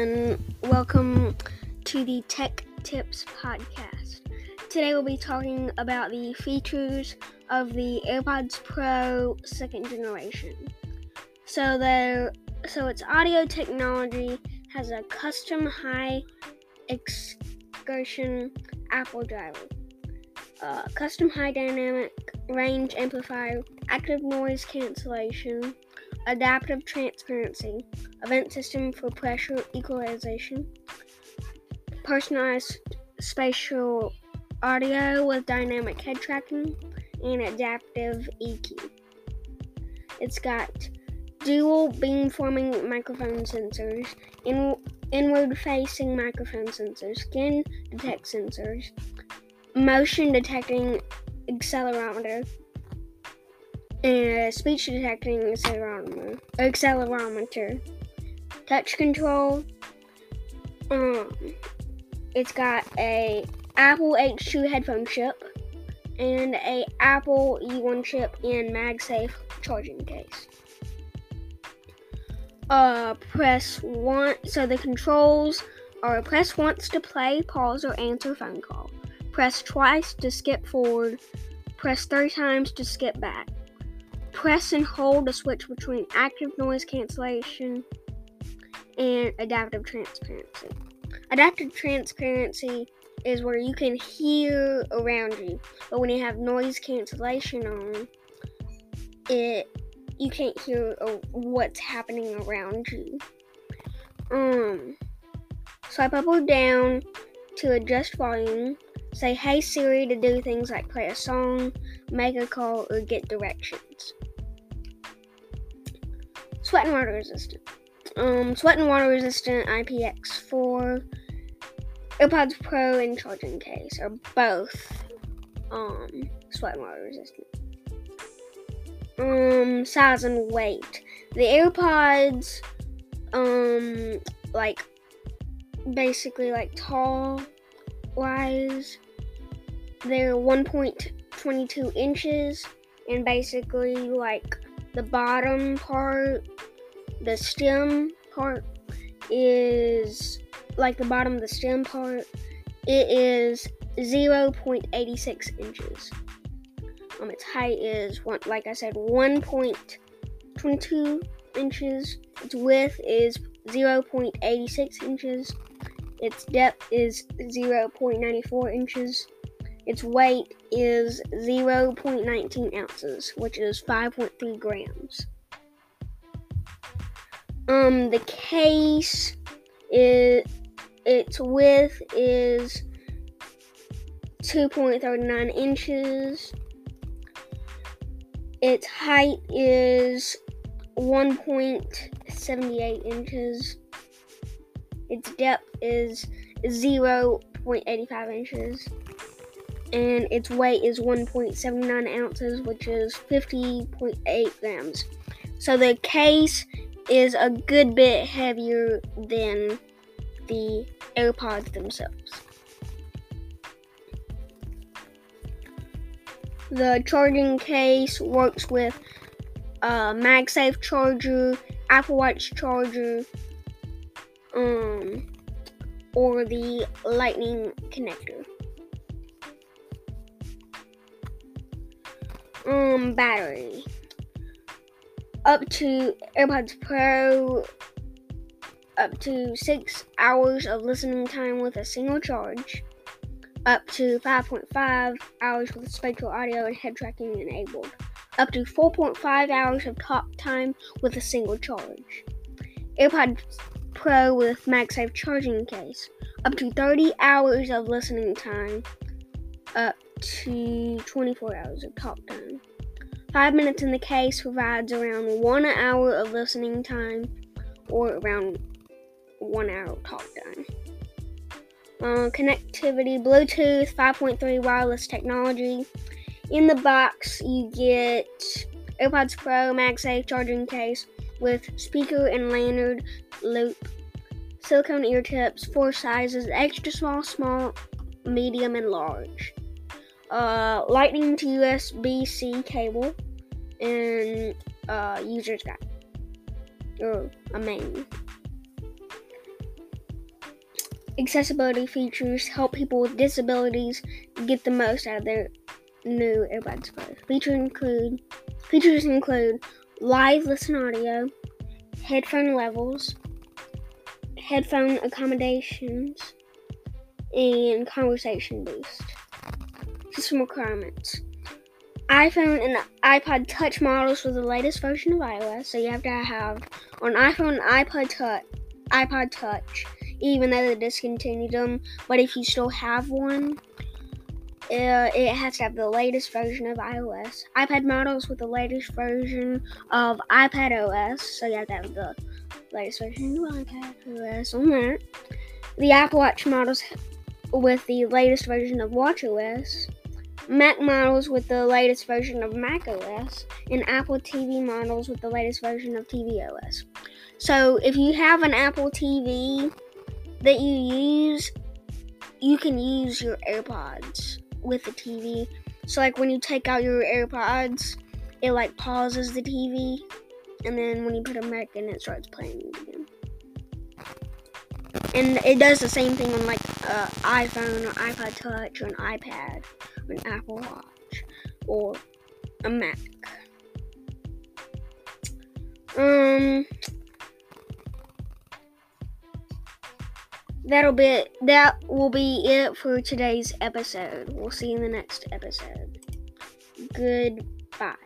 and welcome to the Tech Tips Podcast. Today we'll be talking about the features of the AirPods Pro second generation. So the so its audio technology has a custom high excursion Apple driver, uh, custom high dynamic range amplifier, active noise cancellation, adaptive transparency, vent system for pressure equalization, personalized spatial audio with dynamic head tracking, and adaptive EQ. It's got dual beamforming microphone sensors, in, inward facing microphone sensors, skin detect sensors, motion detecting accelerometer, and speech detecting accelerometer, accelerometer, touch control. Um, it's got a Apple H2 headphone chip and a Apple E1 chip in MagSafe charging case. Uh, press one. So the controls are press once to play, pause, or answer phone call. Press twice to skip forward. Press three times to skip back. Press and hold to switch between active noise cancellation and adaptive transparency. Adaptive transparency is where you can hear around you, but when you have noise cancellation on, it you can't hear uh, what's happening around you. Um, swipe up or down to adjust volume. Say "Hey Siri" to do things like play a song, make a call, or get directions. Sweat and water resistant. Um, sweat and water resistant IPX4 AirPods Pro and charging case are both um sweat and water resistant. Um, size and weight. The AirPods, um, like basically like tall wise, they're 1.22 inches, and basically like the bottom part, the stem part is like the bottom of the stem part, it is 0.86 inches. Um, its height is one, like I said, 1.22 inches. Its width is 0.86 inches. Its depth is 0.94 inches. Its weight is 0.19 ounces, which is 5.3 grams. Um, the case is its width is 2.39 inches. Its height is 1.78 inches. Its depth is 0.85 inches. And its weight is 1.79 ounces, which is 50.8 grams. So the case is a good bit heavier than the AirPods themselves. The charging case works with a MagSafe charger, Apple Watch charger, um, or the Lightning connector. Um, battery. Up to AirPods Pro, up to six hours of listening time with a single charge up to 5.5 hours with spatial audio and head tracking enabled, up to 4.5 hours of talk time with a single charge. AirPods Pro with MagSafe charging case, up to 30 hours of listening time, up to 24 hours of talk time. 5 minutes in the case provides around 1 hour of listening time or around 1 hour of talk time. Uh, connectivity, Bluetooth 5.3 wireless technology. In the box, you get AirPods Pro MagSafe charging case with speaker and lanyard loop, silicone ear tips, four sizes extra small, small, medium, and large. Uh, lightning to USB C cable, and uh, user's guide, or a manual. accessibility features help people with disabilities get the most out of their new Pro. Features include features include live listen audio, headphone levels, headphone accommodations, and conversation boost. System requirements. iPhone and iPod Touch models with the latest version of iOS. So you have to have on iPhone and iPod Touch, iPod Touch, even though they discontinued them. But if you still have one, uh, it has to have the latest version of iOS. iPad models with the latest version of iPad OS. So you have to have the latest version of iPad OS on that. The Apple Watch models with the latest version of WatchOS. Mac models with the latest version of Mac OS, and Apple TV models with the latest version of tvOS. So, if you have an Apple TV that you use, you can use your AirPods with the TV. So, like when you take out your AirPods, it like pauses the TV, and then when you put them back in, it starts playing. And it does the same thing on like uh, iPhone or iPod Touch or an iPad or an Apple Watch or a Mac. Um, that'll be that will be it for today's episode. We'll see you in the next episode. Goodbye.